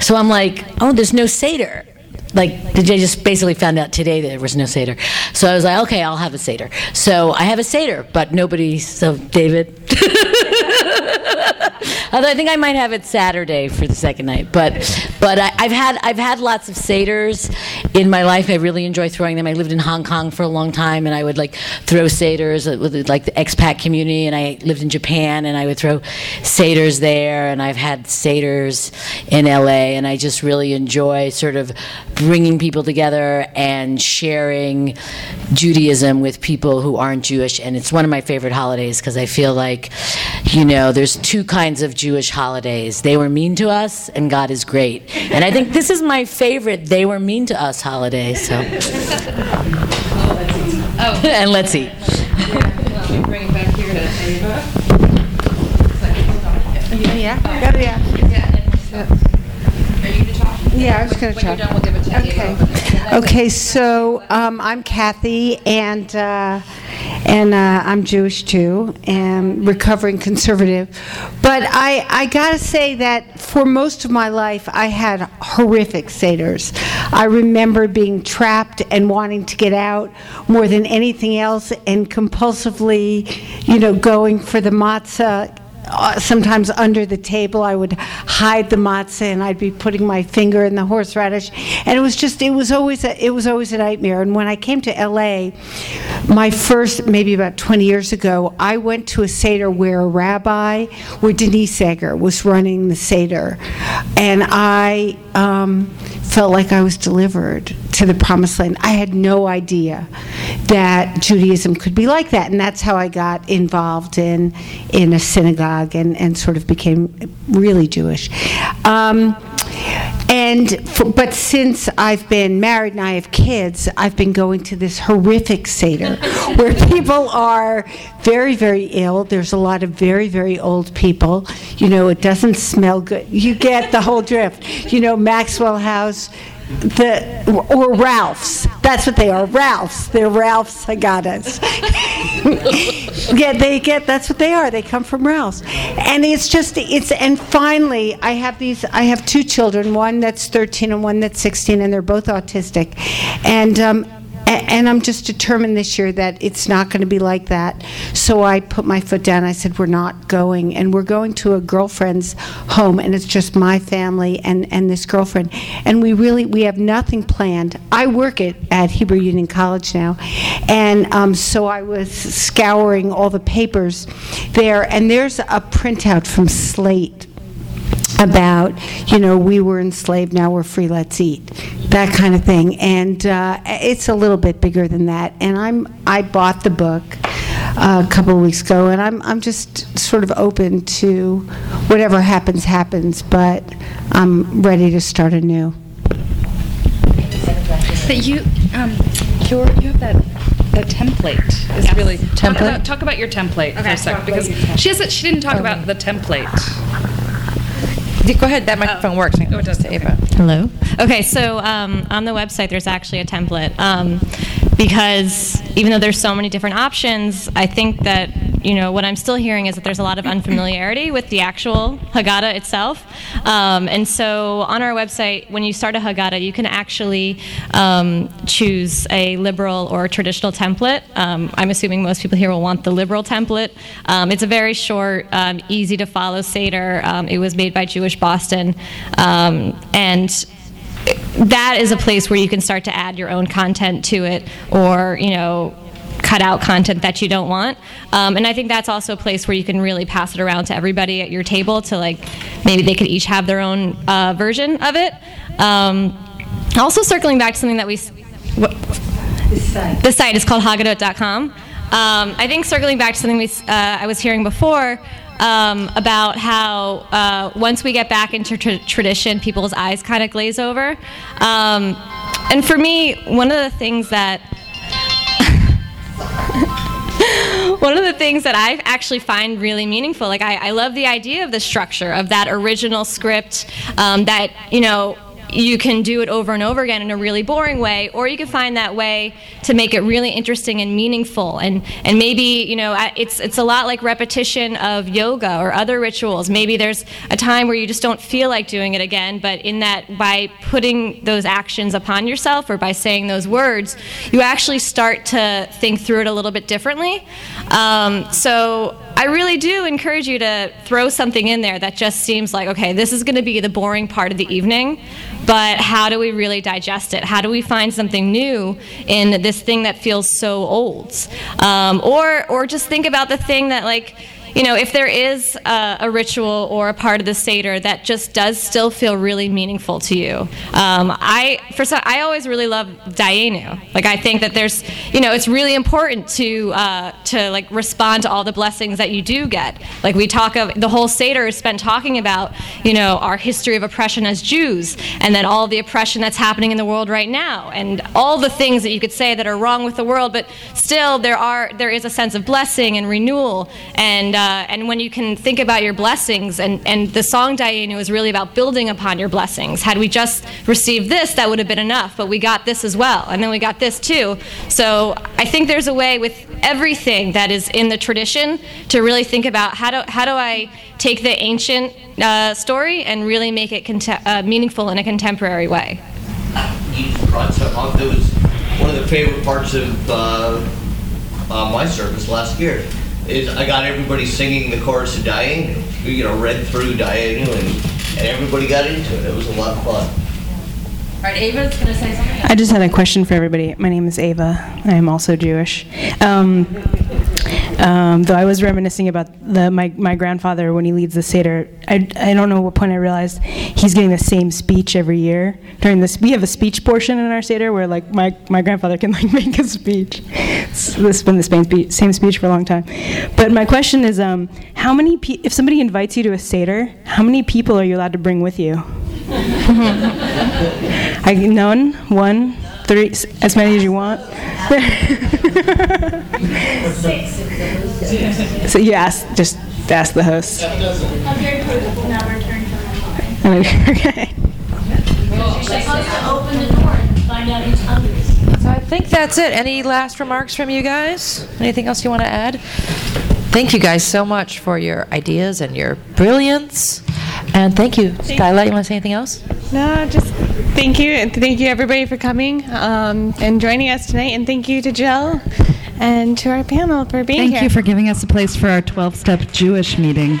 So I'm like, oh, there's no seder. Like, did I just basically found out today that there was no Seder. So I was like, okay, I'll have a Seder. So I have a Seder, but nobody, so David. (laughs) Although I think I might have it Saturday for the second night, but but I, I've had I've had lots of seders in my life. I really enjoy throwing them. I lived in Hong Kong for a long time, and I would like throw seders with like the expat community. And I lived in Japan, and I would throw seders there. And I've had seders in LA, and I just really enjoy sort of bringing people together and sharing Judaism with people who aren't Jewish. And it's one of my favorite holidays because I feel like, you know, there's two kinds of Jewish holidays. They were mean to us, and God is great. And I think this is my favorite They Were Mean to Us holiday. So. Oh. (laughs) and let's eat. Bring it back here to Yeah, yeah. Yeah, I was going to talk. Okay. Okay, so um, I'm Kathy, and uh, and uh, I'm Jewish too, and recovering conservative. But I I gotta say that for most of my life, I had horrific seders. I remember being trapped and wanting to get out more than anything else, and compulsively, you know, going for the matzah uh, sometimes under the table I would hide the matzah and I'd be putting my finger in the horseradish. And it was just it was always a, it was always a nightmare. And when I came to LA my first maybe about 20 years ago I went to a seder where a rabbi where Denise Eger was running the seder. And I um, felt like I was delivered to the promised land. I had no idea that Judaism could be like that. And that's how I got involved in in a synagogue and, and sort of became really Jewish. Um, and for, but since I've been married and I have kids, I've been going to this horrific seder (laughs) where people are very, very ill. There's a lot of very, very old people. You know, it doesn't smell good. You get the whole drift. You know, Maxwell House the or Ralph's. That's what they are, Ralph's. They're Ralph's I got Haggadahs. yeah, they get. That's what they are. They come from Ralph's, and it's just it's. And finally, I have these. I have two children. One that's 13 and one that's 16, and they're both autistic, and. Um, and I'm just determined this year that it's not going to be like that. So I put my foot down. I said, We're not going. And we're going to a girlfriend's home, and it's just my family and, and this girlfriend. And we really, we have nothing planned. I work at, at Hebrew Union College now. And um, so I was scouring all the papers there, and there's a printout from Slate about, you know, we were enslaved, now we're free, let's eat, that kind of thing. And uh, it's a little bit bigger than that. And I'm, I bought the book uh, a couple of weeks ago, and I'm, I'm just sort of open to whatever happens, happens, but I'm ready to start anew. But you, um, your, you have that, that template is really. Talk Template? about, talk about your template for a second, because she hasn't, she didn't talk about the template. Go ahead, that microphone works. Oh, it does. Ava. Hello. Okay, so um, on the website, there's actually a template um, because even though there's so many different options, I think that you know what I'm still hearing is that there's a lot of unfamiliarity with the actual Haggadah itself. Um, and so on our website, when you start a Haggadah, you can actually um, choose a liberal or traditional template. Um, I'm assuming most people here will want the liberal template. Um, it's a very short, um, easy to follow Seder. Um, it was made by Jewish Boston. And that is a place where you can start to add your own content to it or, you know, cut out content that you don't want. Um, and I think that's also a place where you can really pass it around to everybody at your table to like maybe they could each have their own uh, version of it. Um, also, circling back to something that we. What, the site is called Haggadot.com. Um, I think circling back to something we, uh, I was hearing before um, about how uh, once we get back into tra- tradition, people's eyes kind of glaze over. Um, and for me, one of the things that (laughs) one of the things that I actually find really meaningful, like I, I love the idea of the structure of that original script um, that, you know, you can do it over and over again in a really boring way, or you can find that way to make it really interesting and meaningful. And, and maybe, you know, it's, it's a lot like repetition of yoga or other rituals. Maybe there's a time where you just don't feel like doing it again, but in that, by putting those actions upon yourself or by saying those words, you actually start to think through it a little bit differently. Um, so I really do encourage you to throw something in there that just seems like, okay, this is going to be the boring part of the evening, but how do we really digest it? How do we find something new in this thing that feels so old? Um, or, or just think about the thing that, like, you know, if there is a, a ritual or a part of the Seder that just does still feel really meaningful to you. Um, I, for some, I always really love Dayenu. Like, I think that there's, you know, it's really important to, uh, to like respond to all the blessings that you do get. Like, we talk of, the whole Seder is spent talking about, you know, our history of oppression as Jews, and then all the oppression that's happening in the world right now, and all the things that you could say that are wrong with the world, but still there are, there is a sense of blessing and renewal, and, uh, and when you can think about your blessings, and, and the song Dayenu is really about building upon your blessings. Had we just received this, that would have been enough, but we got this as well, and then we got this too. So I think there's a way with everything that is in the tradition to really think about how do, how do I take the ancient uh, story and really make it uh, meaningful in a contemporary way. that was one of the favorite parts of uh, uh, my service last year. Is I got everybody singing the chorus of Dayenu. You know, read through Dayenu, and, and everybody got into it. It was a lot of fun. All right, Ava's going to say something. I just had a question for everybody. My name is Ava. I am also Jewish. Um, um, though I was reminiscing about the, my, my grandfather when he leads the Seder. I, I don't know what point I realized he's getting the same speech every year. During this, we have a speech portion in our Seder where like my, my grandfather can (laughs) like make a speech. It's, this has been the same speech, same speech for a long time. But my question is, um, how many pe- if somebody invites you to a Seder, how many people are you allowed to bring with you? (laughs) I none, one, three, as many as you want. so you ask, just ask the host. Okay. So I think that's it. Any last remarks from you guys? Anything else you want to add? Thank you guys so much for your ideas and your brilliance. And thank you. Skylight, you want to say anything else? No, just thank you, and thank you everybody for coming um, and joining us tonight, and thank you to Jill and to our panel for being Thank here. Thank you for giving us a place for our 12 step Jewish meeting.